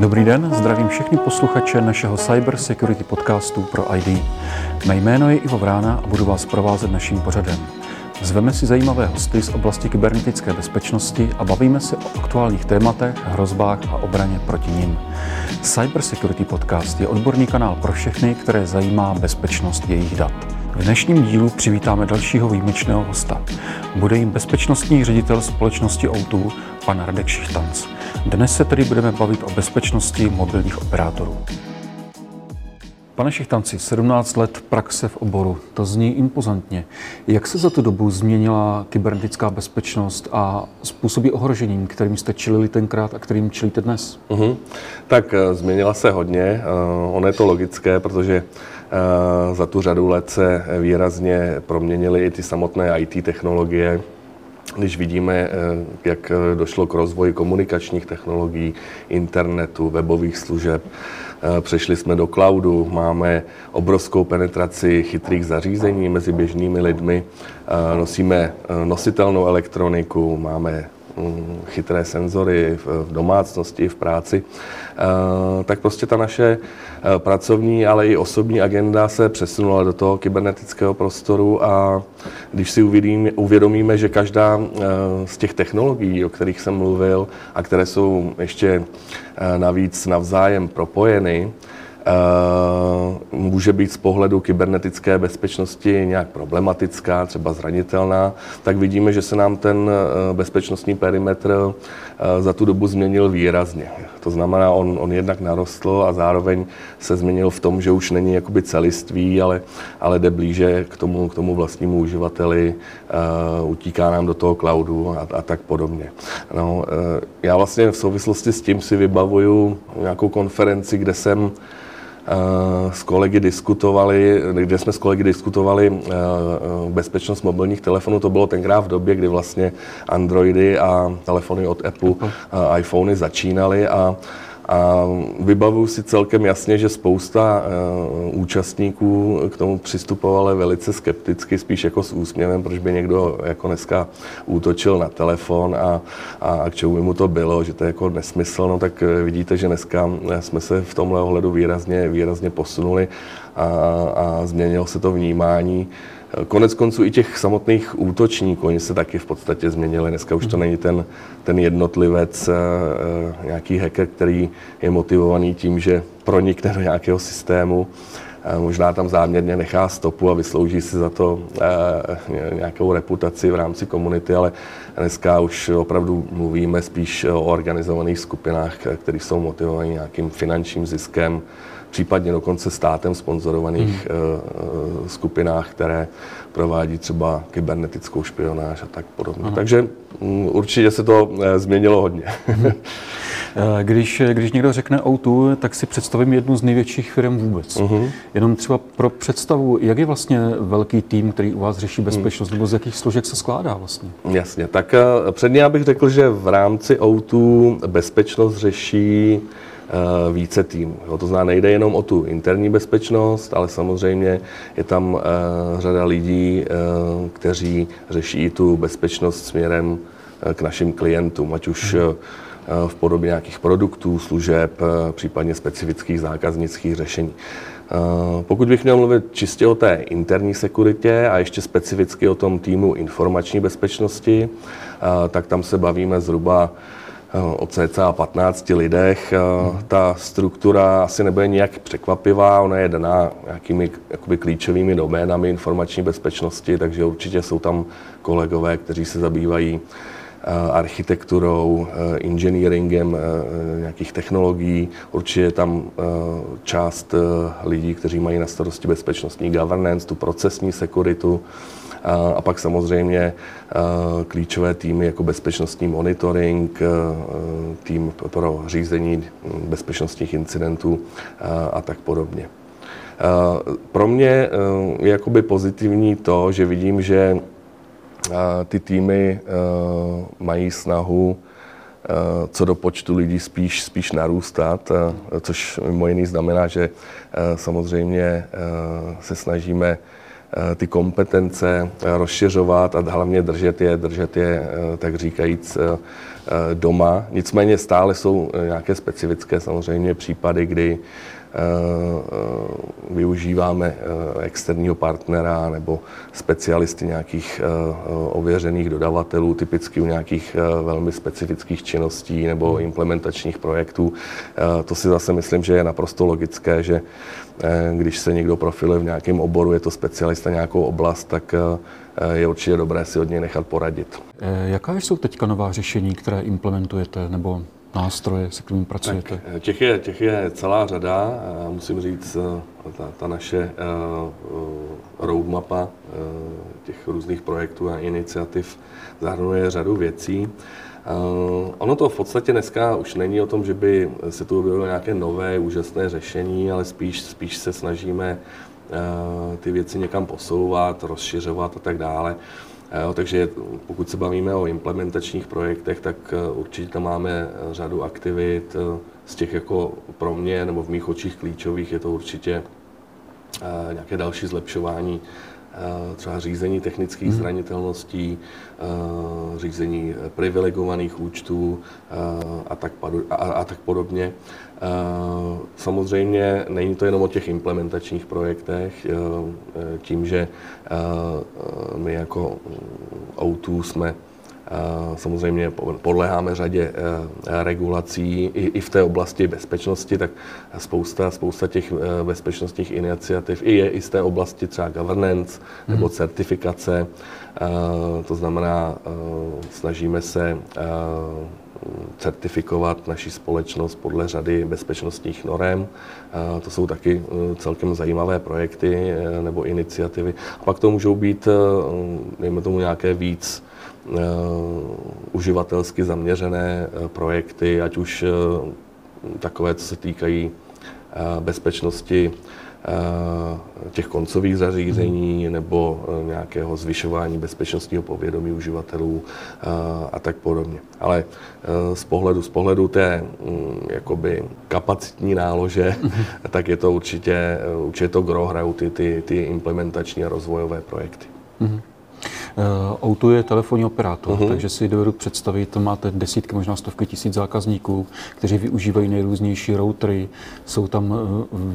Dobrý den, zdravím všechny posluchače našeho Cyber Security podcastu pro ID. Mé jméno je Ivo Vrána a budu vás provázet naším pořadem. Zveme si zajímavé hosty z oblasti kybernetické bezpečnosti a bavíme se o aktuálních tématech, hrozbách a obraně proti nim. Cyber Security Podcast je odborný kanál pro všechny, které zajímá bezpečnost jejich dat. V dnešním dílu přivítáme dalšího výjimečného hosta. Bude jim bezpečnostní ředitel společnosti O2, pan Radek Šichtanc. Dnes se tedy budeme bavit o bezpečnosti mobilních operátorů. Pane Šichtanci, 17 let praxe v oboru, to zní impozantně. Jak se za tu dobu změnila kybernetická bezpečnost a způsoby ohrožením, kterým jste čelili tenkrát a kterým čelíte dnes? Uh-huh. Tak eh, změnila se hodně. Uh, ono je to logické, protože uh, za tu řadu let se výrazně proměnily i ty samotné IT technologie když vidíme, eh, jak eh, došlo k rozvoji komunikačních technologií, internetu, webových služeb, eh, přešli jsme do cloudu, máme obrovskou penetraci chytrých zařízení mezi běžnými lidmi, nosíme nositelnou elektroniku, máme chytré senzory v domácnosti, v práci, eh, tak prostě ta naše eh, pracovní, ale i osobní agenda se přesunula do toho kybernetického prostoru a když si uvědomíme, že každá eh, z těch technologií, o kterých jsem mluvil a které jsou ještě navíc navzájem propojeny, může být z pohledu kybernetické bezpečnosti nějak problematická, třeba zranitelná, tak vidíme, že se nám ten eh, bezpečnostní perimetr eh, za tu dobu změnil výrazně. To znamená, on, on jednak narostl a zároveň se změnil v tom, že už není jakoby celiství, ale, ale jde blíže k tomu, k tomu vlastnímu uživateli, uh, utíká nám do toho cloudu a, a tak podobně. No, uh, já vlastně v souvislosti s tím si vybavuju nějakou konferenci, kde jsem Eh, s kolegy diskutovali, kde jsme s kolegy diskutovali eh, eh, bezpečnost mobilních telefonů. To bylo tenkrát v době, kdy vlastně Androidy a telefony od Apple, iPhony začínaly a a vybavuju si celkem jasně, že spousta uh, účastníků k tomu přistupovala velice skepticky, spíš jako s úsměvem, proč by někdo jako dneska útočil na telefon a, a k čemu by mu to bylo, že to je jako nesmysl, no tak eh, vidíte, že dneska eh, jsme se v tomhle ohledu výrazně, výrazně posunuli a, a změnilo se to vnímání. Konec konců i těch samotných útočníků, oni se taky v podstatě změnili. Dneska už to není ten, ten jednotlivec, eh, eh, nějaký hacker, který je motivovaný tím, že pronikne do nějakého systému, možná tam záměrně nechá stopu a vyslouží si za to eh, nějakou reputaci v rámci komunity, ale dneska už opravdu mluvíme spíš o organizovaných skupinách, které jsou motivované nějakým finančním ziskem, případně dokonce státem sponzorovaných hmm. skupinách, které provádí třeba kybernetickou špionáž a tak podobně. Aha. Takže um, určitě se to uh, změnilo hodně. Hmm. Když, když někdo řekne O2, tak si představím jednu z největších firm vůbec. Uh-huh. Jenom třeba pro představu, jak je vlastně velký tým, který u vás řeší bezpečnost, uh-huh. nebo z jakých složek se skládá vlastně? Jasně, tak předně já bych řekl, že v rámci O2 bezpečnost řeší Eh, více týmů. To znamená, nejde jenom o tu interní bezpečnost, ale samozřejmě je tam eh, řada lidí, eh, kteří řeší tu bezpečnost směrem k našim klientům, ať už mhm. v podobě nějakých produktů, služeb, případně specifických zákaznických řešení. Pokud bych měl mluvit čistě o té interní sekuritě a ještě specificky o tom týmu informační bezpečnosti, tak tam se bavíme zhruba Eh, o cca 15 lidech. Eh, ta struktura asi nebude nijak překvapivá, ona je daná nějakými jakoby klíčovými doménami informační bezpečnosti, takže určitě jsou tam kolegové, kteří se zabývají eh, architekturou, inženýringem nějakých technologií. Určitě je tam část lidí, kteří mají na starosti bezpečnostní governance, tu procesní sekuritu. A pak samozřejmě klíčové týmy jako bezpečnostní monitoring, tým pro řízení bezpečnostních incidentů a tak podobně. Pro mě je jakoby pozitivní to, že vidím, že ty týmy mají snahu co do počtu lidí spíš, spíš narůstat, což mimo jiný znamená, že samozřejmě se snažíme ty kompetence eh, rozšiřovat a hlavně držet je, držet je, eh, tak říkajíc, doma. Nicméně stále jsou nějaké specifické samozřejmě případy, kdy využíváme externího partnera nebo specialisty nějakých ověřených dodavatelů, typicky u nějakých velmi specifických činností nebo implementačních projektů. To si zase myslím, že je naprosto logické, že když se někdo profiluje v nějakém oboru, je to specialista nějakou oblast, tak je určitě dobré si od něj nechat poradit. Jaká jsou teďka nová řešení, které implementujete nebo nástroje, se kterými pracujete? Tak, eh, těch, je, těch je celá řada. Musím říct, eh, ta, ta naše roadmapa těch různých projektů a iniciativ zahrnuje řadu věcí. Uh, ono to v podstatě dneska už není o tom, že by se tu objevilo nějaké nové úžasné řešení, ale spíš, spíš se snažíme uh, ty věci někam posouvat, rozšiřovat a tak dále. Jo, takže pokud se bavíme o implementačních projektech, tak eh, určitě tam máme eh, řadu aktivit. Eh, z těch jako pro mě nebo v mých očích klíčových je to určitě nějaké další zlepšování třeba řízení technických hmm. zranitelností, řízení privilegovaných účtů a tak, a, a tak podobně. Samozřejmě není to jenom o těch implementačních projektech, tím, že my jako O2 jsme samozřejmě podléháme řadě regulací i v té oblasti bezpečnosti, tak spousta, spousta těch bezpečnostních iniciativ i je i z té oblasti třeba governance nebo mhm. certifikace. To znamená, snažíme se certifikovat naši společnost podle řady bezpečnostních norem. To jsou taky celkem zajímavé projekty nebo iniciativy. A pak to můžou být, dejme tomu, nějaké víc uživatelsky zaměřené projekty, ať už takové, co se týkají bezpečnosti Eh, těch koncových zařízení nebo eh, nějakého zvyšování bezpečnostního povědomí uživatelů eh, a tak podobně. Ale z pohledu, z pohledu té mm, jakoby kapacitní nálože, mhm. tak je to určitě, určitě to gro hrajou ty, ty, ty implementační a rozvojové projekty. Mm-hmm. Auto je telefonní operátor, uh-huh. takže si dovedu představit, máte desítky, možná stovky tisíc zákazníků, kteří využívají nejrůznější routery, jsou tam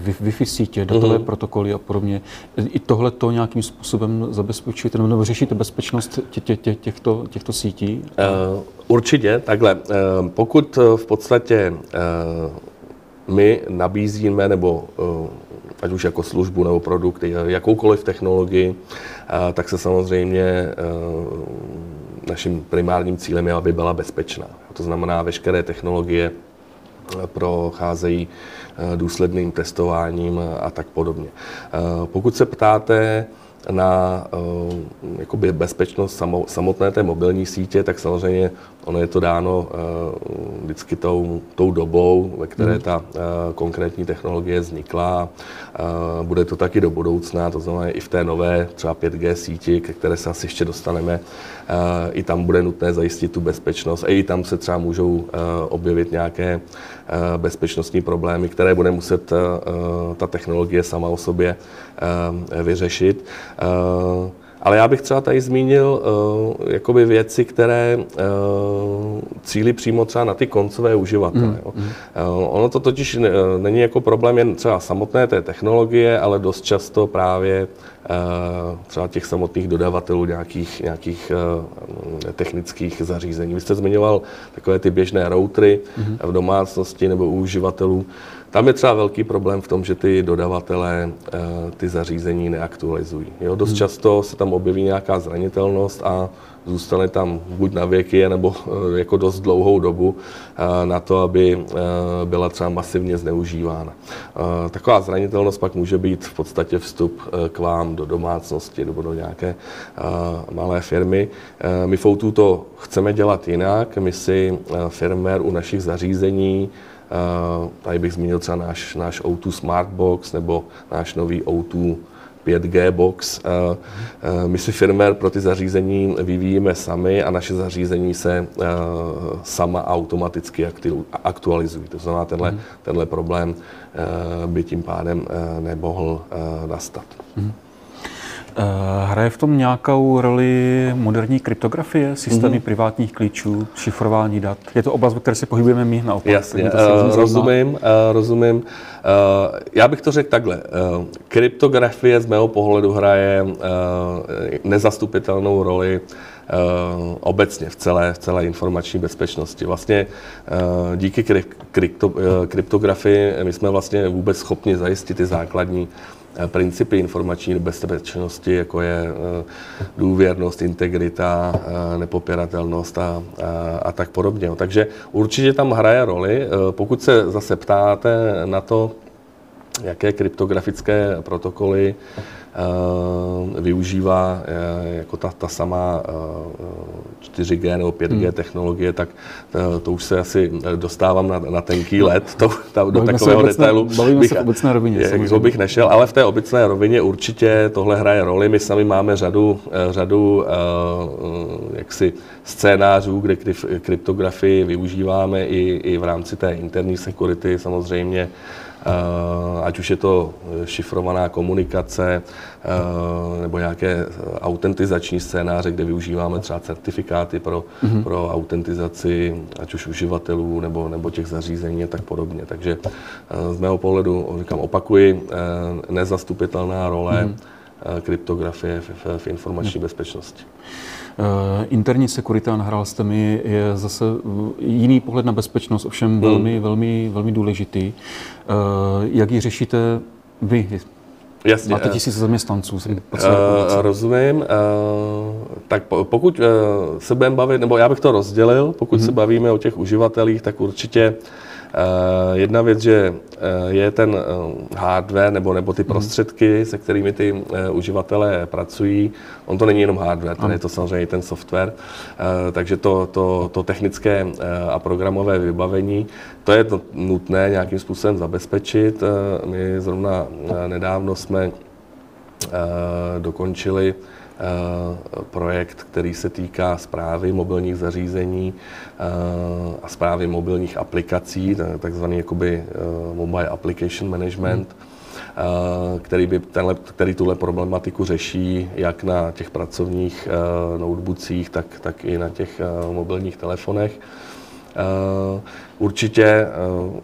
eh, Wi-Fi sítě, datové uh-huh. protokoly a podobně. I tohle to nějakým způsobem zabezpečujete nebo řešíte bezpečnost tě, tě, tě, těchto, těchto sítí? Uh, určitě, takhle. Uh, pokud v podstatě uh, my nabízíme nebo uh, ať už jako službu nebo produkt, jakoukoliv technologii, tak se samozřejmě e, naším primárním cílem je, aby byla bezpečná. To znamená, veškeré technologie e, procházejí e, důsledným testováním a tak podobně. Pokud se ptáte, na jakoby bezpečnost samotné té mobilní sítě, tak samozřejmě ono je to dáno uh, vždycky tou, tou dobou, ve které hmm. ta uh, konkrétní technologie vznikla. Uh, bude to taky do budoucna, to znamená i v té nové třeba 5G síti, ke které se asi ještě dostaneme, uh, i tam bude nutné zajistit tu bezpečnost. A i tam se třeba můžou uh, objevit nějaké uh, bezpečnostní problémy, které bude muset uh, ta technologie sama o sobě uh, vyřešit. Uh, ale já bych třeba tady zmínil uh, jakoby věci, které uh, cílí přímo třeba na ty koncové uživatele. Mm. Uh, ono to totiž uh, není jako problém jen třeba samotné té technologie, ale dost často právě uh, třeba těch samotných dodavatelů nějakých, nějakých uh, technických zařízení. Vy jste zmiňoval takové ty běžné routery mm. v domácnosti nebo u uživatelů. Tam je třeba velký problém v tom, že ty dodavatelé eh, ty zařízení neaktualizují. Jo, dost hmm. často se tam objeví nějaká zranitelnost a zůstane tam buď na věky, nebo eh, jako dost dlouhou dobu eh, na to, aby byla třeba masivně zneužívána. Taková zranitelnost pak může být v podstatě vstup k vám do domácnosti nebo do nějaké malé firmy. My v to chceme dělat jinak. My si firmware u našich zařízení tady bych zmínil třeba náš, náš O2 Smartbox nebo náš nový O2 5G box. Eh, eh, my si firmware pro ty zařízení vyvíjíme sami a naše zařízení se sama automaticky aktualizují. To znamená, tenhle, mm. tenhle problém by tím pádem nemohl nastat. Mm. Hraje v tom nějakou roli moderní kryptografie, systémy mm-hmm. privátních klíčů, šifrování dat? Je to oblast, ve které se pohybujeme my naopak? Jasně, uh, rozumím, uh, rozumím. Uh, já bych to řekl takhle. Uh, kryptografie z mého pohledu hraje uh, nezastupitelnou roli Uh, obecně v celé, v celé informační bezpečnosti. Vlastně uh, díky krypto, uh, kryptografii my jsme vlastně vůbec schopni zajistit ty základní principy informační bezpečnosti, jako je důvěrnost, integrita, nepopiratelnost a, a, a tak podobně. Takže určitě tam hraje roli. Pokud se zase ptáte na to, jaké kryptografické protokoly Eh, využívá eh, jako ta, ta sama 4G eh, nebo 5G hmm. technologie, tak to už se asi dostávám na, na tenký let, to, ta, do takového obecné, detailu bych, se v obecné rovině, jako bych nešel, ale v té obecné rovině určitě tohle hraje roli. My sami máme řadu, řadu jaksi scénářů, kde kryptografii využíváme i, i v rámci té interní security samozřejmě. Eh, ať už je to šifrovaná komunikace eh, nebo nějaké autentizační scénáře, kde využíváme třeba certifikáty pro, mm-hmm. pro autentizaci ať už uživatelů nebo, nebo těch zařízení a tak podobně. Takže eh, z mého pohledu, říkám, opakuji, nezastupitelná role mm-hmm. Kryptografie v, v, v informační mm-hmm. bezpečnosti. Eh, interní sekurita, nahrál jste mi, je zase jiný pohled na bezpečnost, ovšem hmm. velmi, velmi, velmi důležitý. Eh, jak ji řešíte vy? Jasně. Máte eh, tisíce zaměstnanců. Uh, rozumím. Uh, tak pokud uh, se budeme bavit, nebo já bych to rozdělil, pokud hmm. se bavíme o těch uživatelích, tak určitě uh, Eh, jedna věc, že eh, je ten eh, hardware nebo, nebo ty mhm. prostředky, se kterými ty uživatelé pracují. On to není jenom hardware, ten je to samozřejmě i ten software. Takže to, to, to technické a programové vybavení, to je to nutné nějakým způsobem zabezpečit. My zrovna nedávno jsme dokončili Eh, projekt, který se týká zprávy mobilních zařízení eh, a zprávy mobilních aplikací, takzvaný jakoby eh, mobile application management, který, by tenhle, který tuhle problematiku řeší jak na těch pracovních notebookcích, tak, tak i na těch mobilních telefonech. Určitě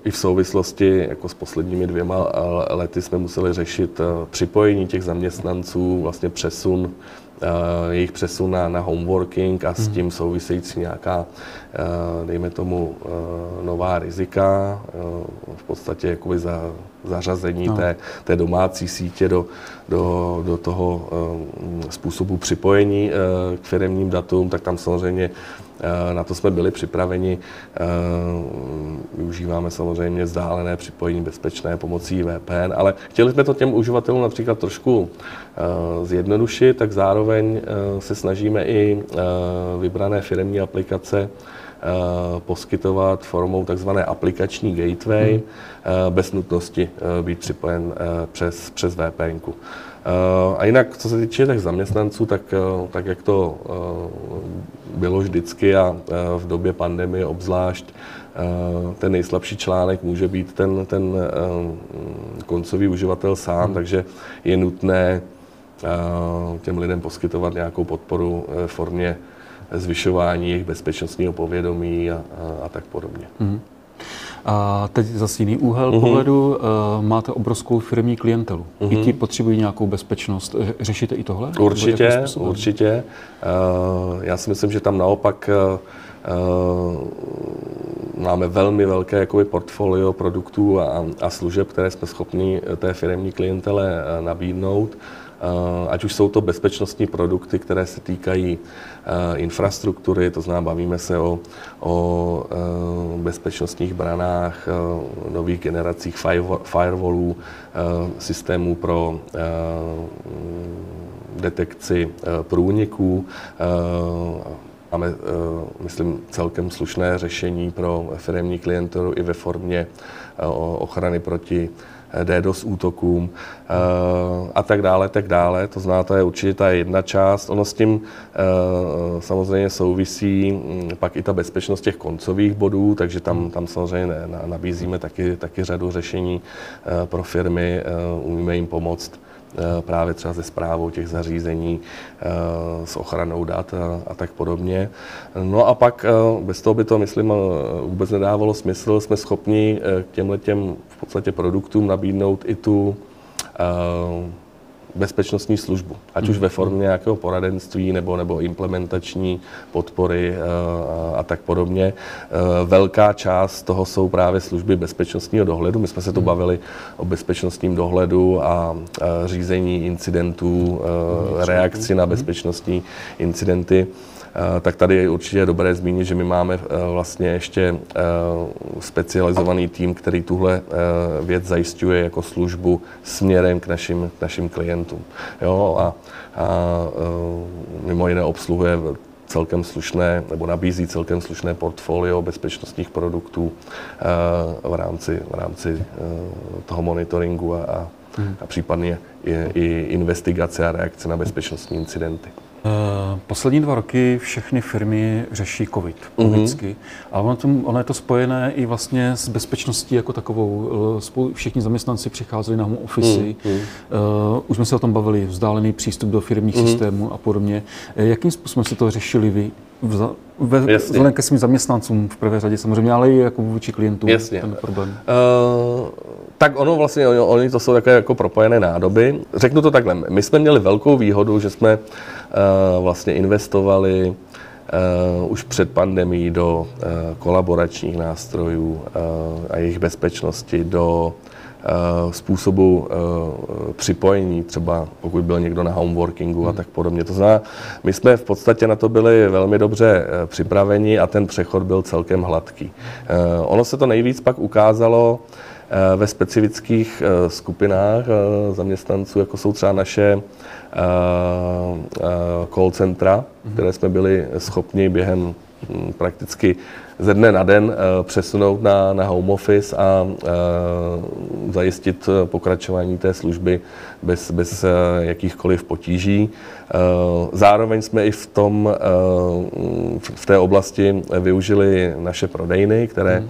i v souvislosti jako s posledními dvěma lety jsme museli řešit připojení těch zaměstnanců, vlastně přesun Eh, jejich přesun na, na homeworking a s hmm. tím související nějaká, eh, dejme tomu, eh, nová rizika, v podstatě jakoby za, zařazení no. té, té domácí sítě do, do, do toho způsobu připojení k firmním datům, tak tam samozřejmě na to jsme byli připraveni. Využíváme samozřejmě vzdálené připojení bezpečné pomocí VPN, ale chtěli jsme to těm uživatelům například trošku zjednodušit, tak zároveň se snažíme i vybrané firmní aplikace poskytovat formou tzv. aplikační gateway hmm. bez nutnosti být připojen přes, přes VPN. A jinak, co se týče těch zaměstnanců, tak, tak jak to bylo vždycky a v době pandemie obzvlášť, ten nejslabší článek může být ten, ten koncový uživatel sám, hmm. takže je nutné těm lidem poskytovat nějakou podporu v formě zvyšování jejich bezpečnostního povědomí a, a, a tak podobně. Hmm. A teď zase jiný úhel uh-huh. pohledu. Uh, máte obrovskou firmní klientelu. Uh-huh. I ti potřebují nějakou bezpečnost. Řešíte i tohle? Určitě, určitě. Uh, já si myslím, že tam naopak uh, máme velmi velké jakoby, portfolio produktů a, a služeb, které jsme schopni té firmní klientele nabídnout. Uh, ať už jsou to bezpečnostní produkty, které se týkají Eh, infrastruktury, to znamená, bavíme se o, o eh, bezpečnostních branách, eh, nových generacích firewallů, systémů pro detekci průniků, máme, myslím, celkem slušné řešení pro firmní klientelu i ve formě ochrany proti DDoS útokům eh, a tak dále, tak dále. To zná, to je určitě ta jedna část. Ono s tím eh, samozřejmě souvisí hm, pak i ta bezpečnost těch koncových bodů, takže tam, tam samozřejmě nabízíme taky, taky řadu řešení eh, pro firmy, umíme jim pomoct právě třeba se zprávou těch zařízení, s ochranou dat a, tak podobně. No a pak bez toho by to, myslím, vůbec nedávalo smysl. Jsme schopni k těmhle těm v podstatě produktům nabídnout i tu bezpečnostní službu, ať už ve formě nějakého poradenství nebo, nebo implementační podpory eh, a, a tak podobně. Eh, velká část toho jsou právě služby bezpečnostního dohledu. My jsme se tu hmm. bavili o bezpečnostním dohledu a, a řízení incidentů, eh, reakci na hmm. bezpečnostní incidenty. Eh, tak tady je určitě dobré zmínit, že my máme eh, vlastně ještě eh, specializovaný tým, který tuhle věc zajišťuje jako službu směrem k našim, k našim klientům. Jo, a, a mimo jiné obsluhuje celkem slušné, nebo nabízí celkem slušné portfolio bezpečnostních produktů v rámci, v rámci toho monitoringu a, a, a případně i, i investigace a reakce na bezpečnostní incidenty. Eh, poslední dva roky všechny firmy řeší COVID, mm-hmm. a ono, to, ono je to spojené i vlastně s bezpečností jako takovou. Eh, všichni zaměstnanci přicházeli na home office, mm-hmm. uh, už jsme se o tom bavili, vzdálený přístup do firmních mm-hmm. systémů a podobně. Jakým způsobem se to řešili vy? Vza, ve, vzhledem ke svým zaměstnancům v prvé řadě samozřejmě, ale i jako vůči klientům Jasně. ten problém. Uh, tak ono vlastně, oni, oni to jsou takové jako propojené nádoby. Řeknu to takhle, my jsme měli velkou výhodu, že jsme uh, vlastně investovali uh, už před pandemí do uh, kolaboračních nástrojů uh, a jejich bezpečnosti, do uh, způsobu uh, připojení, třeba pokud byl někdo na homeworkingu hmm. a tak podobně. To znamená, my jsme v podstatě na to byli velmi dobře uh, připraveni a ten přechod byl celkem hladký. Uh, ono se to nejvíc pak ukázalo ve specifických skupinách zaměstnanců, jako jsou třeba naše call centra, mhm. které jsme byli schopni během hm, prakticky ze dne na den eh, přesunout na, na home office a eh, zajistit eh, pokračování té služby bez, bez jakýchkoliv potíží. Zároveň jsme i v, tom, v té oblasti využili naše prodejny, které hmm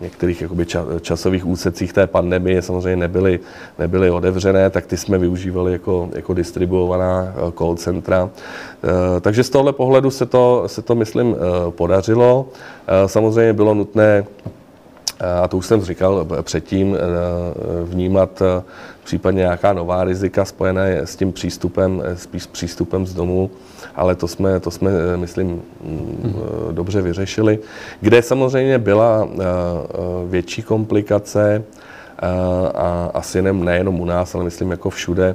některých jakoby, časových úsecích té pandemie samozřejmě nebyly, nebyly otevřené, tak ty jsme využívali jako, jako distribuovaná call centra. Takže z tohle pohledu se to, se to myslím, podařilo. Samozřejmě bylo nutné a to už jsem říkal předtím, vnímat případně nějaká nová rizika spojené s tím přístupem, spíš přístupem z domu ale to jsme, to jsme myslím, hmm. dobře vyřešili. Kde samozřejmě byla eh, eh, větší komplikace, a asi ne, nejenom u nás, ale myslím jako všude.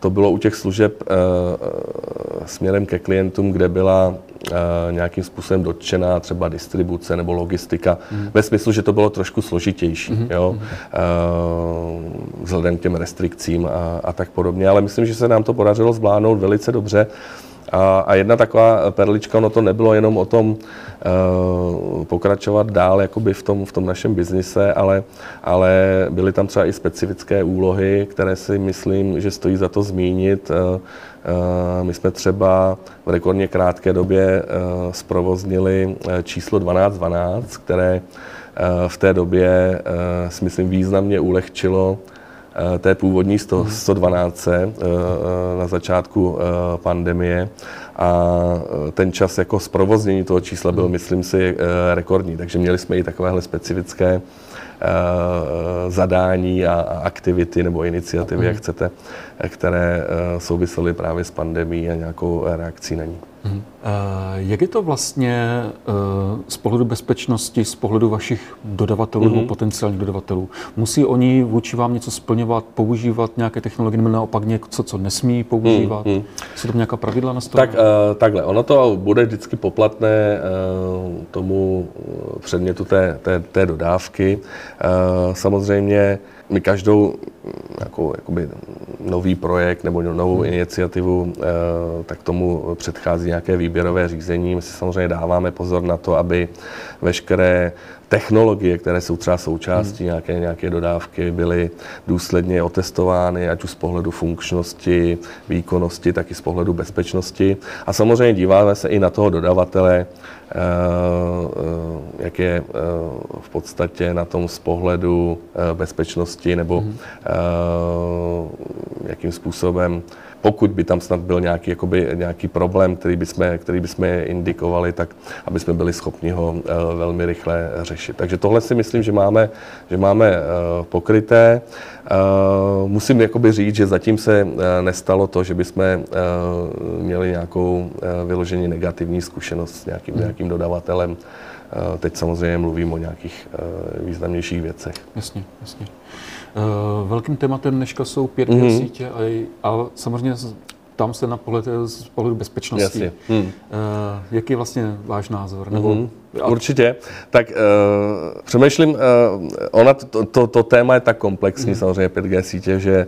To bylo u těch služeb směrem ke klientům, kde byla nějakým způsobem dotčená třeba distribuce nebo logistika, mm. ve smyslu, že to bylo trošku složitější, mm. jo? Mm. vzhledem k těm restrikcím a, a tak podobně. Ale myslím, že se nám to podařilo zvládnout velice dobře. A, a jedna taková perlička, ono to nebylo jenom o tom uh, pokračovat dál jakoby v tom, v tom našem biznise, ale, ale byly tam třeba i specifické úlohy, které si myslím, že stojí za to zmínit. Uh, uh, my jsme třeba v rekordně krátké době uh, zprovoznili číslo 1212, které v té době, si myslím, významně ulehčilo Eh, té původní 100, 112 eh, eh, na začátku pandemie. A ten čas jako zprovoznění toho čísla byl, myslím si, rekordní. Takže měli jsme i takovéhle specifické zadání a aktivity nebo iniciativy, jak chcete, které souvisely právě s pandemí a nějakou reakcí na ní. Mhm. Jak je to vlastně z pohledu bezpečnosti, z pohledu vašich dodavatelů nebo mm-hmm. potenciálních dodavatelů? Musí oni vůči vám něco splňovat, používat nějaké technologie, nebo naopak něco, co nesmí používat? Mm-hmm. Jsou tam nějaká pravidla na Tak takhle, ono to bude vždycky poplatné tomu předmětu té, té, té dodávky. Samozřejmě my každou jako, jakoby, nový projekt nebo novou hmm. iniciativu, tak tomu předchází nějaké výběrové řízení. My si samozřejmě dáváme pozor na to, aby veškeré technologie, které jsou třeba součástí hmm. nějaké, nějaké dodávky, byly důsledně otestovány, ať už z pohledu funkčnosti, výkonnosti, tak i z pohledu bezpečnosti. A samozřejmě díváme se i na toho dodavatele, eh, eh, jak je eh, v podstatě na tom z pohledu bezpečnosti nebo hmm. jakým způsobem pokud by tam snad byl nějaký, jakoby, nějaký problém, který bychom, který bychom indikovali, tak aby jsme byli schopni ho uh, velmi rychle řešit. Takže tohle si myslím, že máme, že máme uh, pokryté. Uh, musím jakoby říct, že zatím se nestalo to, že bychom měli nějakou vyloženě negativní zkušenost s nějakým, hmm. nějakým dodavatelem. Teď samozřejmě mluvím o nějakých významnějších věcech. Jasně, jasně. Eh, velkým tématem dneška jsou 5G mm-hmm. sítě a, a samozřejmě tam se na pohled, z pohledu bezpečnosti. Jasně. Hmm. Jaký je vlastně váš názor? Nebo, mm-hmm. Určitě. Tak uh, přemýšlím, uh, ona to, to, to téma je tak komplexní, mm-hmm. samozřejmě 5G sítě, že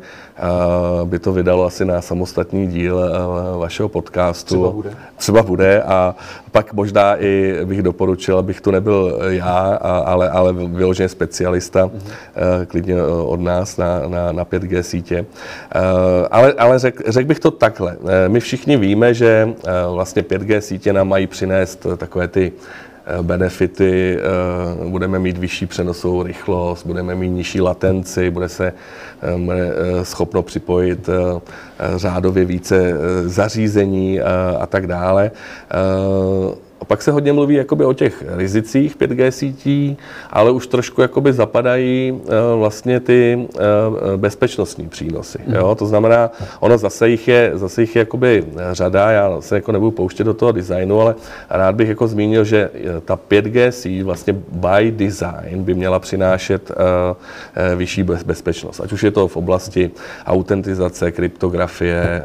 uh, by to vydalo asi na samostatný díl uh, vašeho podcastu. Třeba bude. Třeba bude a pak možná i bych doporučil, abych tu nebyl já, a, ale, ale vyloženě specialista, mm-hmm. uh, klidně od nás na, na, na 5G sítě. Uh, ale ale řekl řek bych to takhle. Uh, my všichni víme, že uh, vlastně 5G sítě nám mají přinést takové ty benefity, eh, budeme mít vyšší přenosovou rychlost, budeme mít nižší latenci, bude se eh, schopno připojit řádově více zařízení a tak dále. A pak se hodně mluví jakoby o těch rizicích 5G sítí, ale už trošku jakoby zapadají uh, vlastně ty uh, bezpečnostní přínosy. Mm. Jo? To znamená, ono zase jich je, zase jich je jakoby řada, já se jako nebudu pouštět do toho designu, ale rád bych jako zmínil, že ta 5G síť vlastně by design by měla přinášet vyšší bezpečnost. Ať už je to v oblasti autentizace, kryptografie,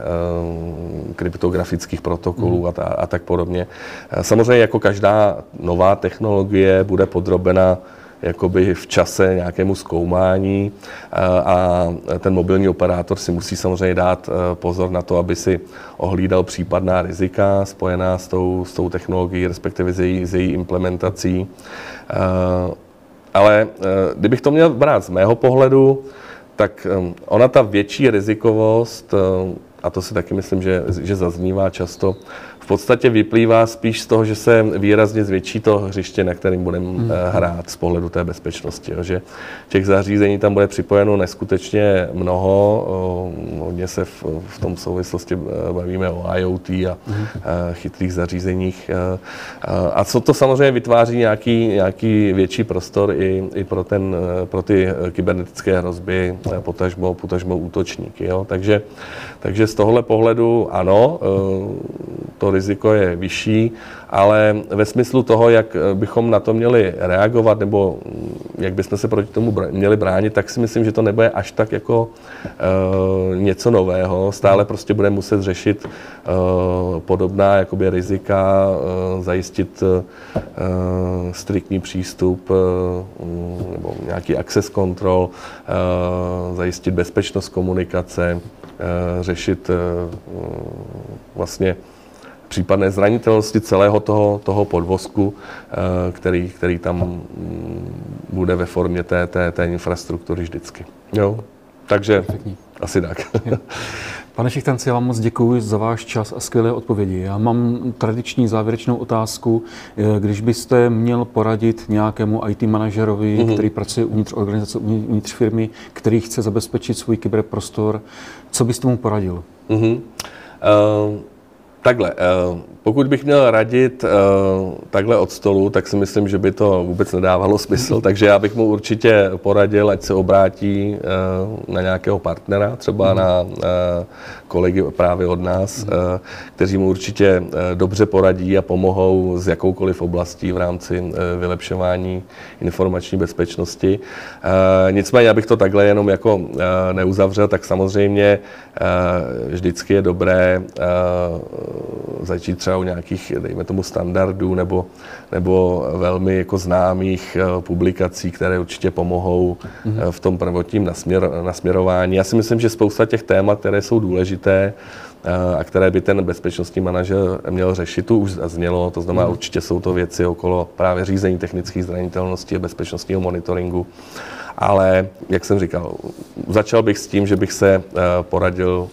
kryptografických protokolů mm. a, a tak podobně. Samozřejmě samozřejmě jako každá nová technologie bude podrobena jakoby v čase nějakému zkoumání a ten mobilní operátor si musí samozřejmě dát e, pozor na to, aby si ohlídal případná rizika spojená s tou, s tou technologií, respektive s její, s její implementací. E, ale kdybych to měl brát z mého pohledu, tak ona ta větší rizikovost, a to si taky myslím, že, že zaznívá často, v podstatě vyplývá spíš z toho, že se výrazně zvětší to hřiště, na kterým budeme hmm. Eh, hrát z pohledu té bezpečnosti. Jo. Že těch zařízení tam bude připojeno neskutečně mnoho. Hodně se v, v tom souvislosti eh, bavíme o IoT a hmm. chytrých zařízeních. A co to samozřejmě vytváří nějaký, nějaký větší prostor i, i pro, ten, pro ty kybernetické hrozby, potažmo, potažmo útočníky. Jo. Takže, takže z tohohle pohledu ano, to riziko je vyšší, ale ve smyslu toho, jak eh, bychom na to měli reagovat nebo mm, jak bychom se proti tomu měli bránit, tak si myslím, že to nebude až tak jako uh, něco nového. Stále prostě bude muset řešit uh, podobná jakoby rizika, uh, zajistit uh, striktní přístup uh, nebo nějaký access control, uh, zajistit bezpečnost komunikace, řešit uh, vlastně případné zranitelnosti celého toho, toho podvozku, eh, který, který tam mm, bude ve formě té, té, té infrastruktury vždycky. Jo? Takže Perfektní. asi tak. Pane Šichtanci, já vám moc děkuji za váš čas a skvělé odpovědi. Já mám tradiční závěrečnou otázku. Eh, když byste měl poradit nějakému IT manažerovi, mm-hmm. který pracuje uvnitř organizace, uvnitř firmy, který chce zabezpečit svůj kyberprostor, co byste mu poradil? Mm-hmm. Uh... Takhle, eh, pokud bych měl radit eh, takhle od stolu, tak si myslím, že by to vůbec nedávalo smysl, takže já bych mu určitě poradil, ať se obrátí eh, na nějakého partnera, třeba mhm. na kolegy právě od nás, mhm. kteří mu určitě dobře poradí a pomohou z jakoukoliv oblastí v rámci vylepšování informační bezpečnosti. Nicméně, abych to takhle jenom jako neuzavřel, tak samozřejmě vždycky je dobré začít třeba u nějakých, dejme tomu, standardů nebo, nebo velmi jako známých publikací, které určitě pomohou mm-hmm. v tom prvotním nasměr, nasměrování. Já si myslím, že spousta těch témat, které jsou důležité, a které by ten bezpečnostní manažer měl řešit, tu už zaznělo, to znamená, mm. určitě jsou to věci okolo právě řízení technických zranitelností a bezpečnostního monitoringu. Ale, jak jsem říkal, začal bych s tím, že bych se poradil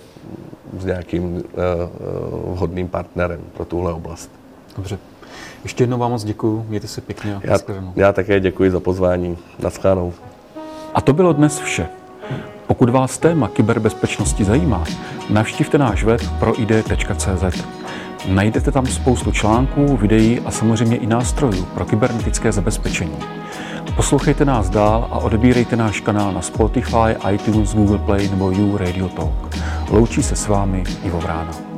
s nějakým vhodným partnerem pro tuhle oblast. Dobře. Ještě jednou vám moc děkuji, mějte se pěkně a já, já také děkuji za pozvání. Naschledanou. A to bylo dnes vše. Pokud vás téma kyberbezpečnosti zajímá, navštivte náš web proid.cz. Najdete tam spoustu článků, videí a samozřejmě i nástrojů pro kybernetické zabezpečení. Poslouchejte nás dál a odebírejte náš kanál na Spotify, iTunes, Google Play nebo You Radio Talk. Loučí se s vámi Ivo Vrána.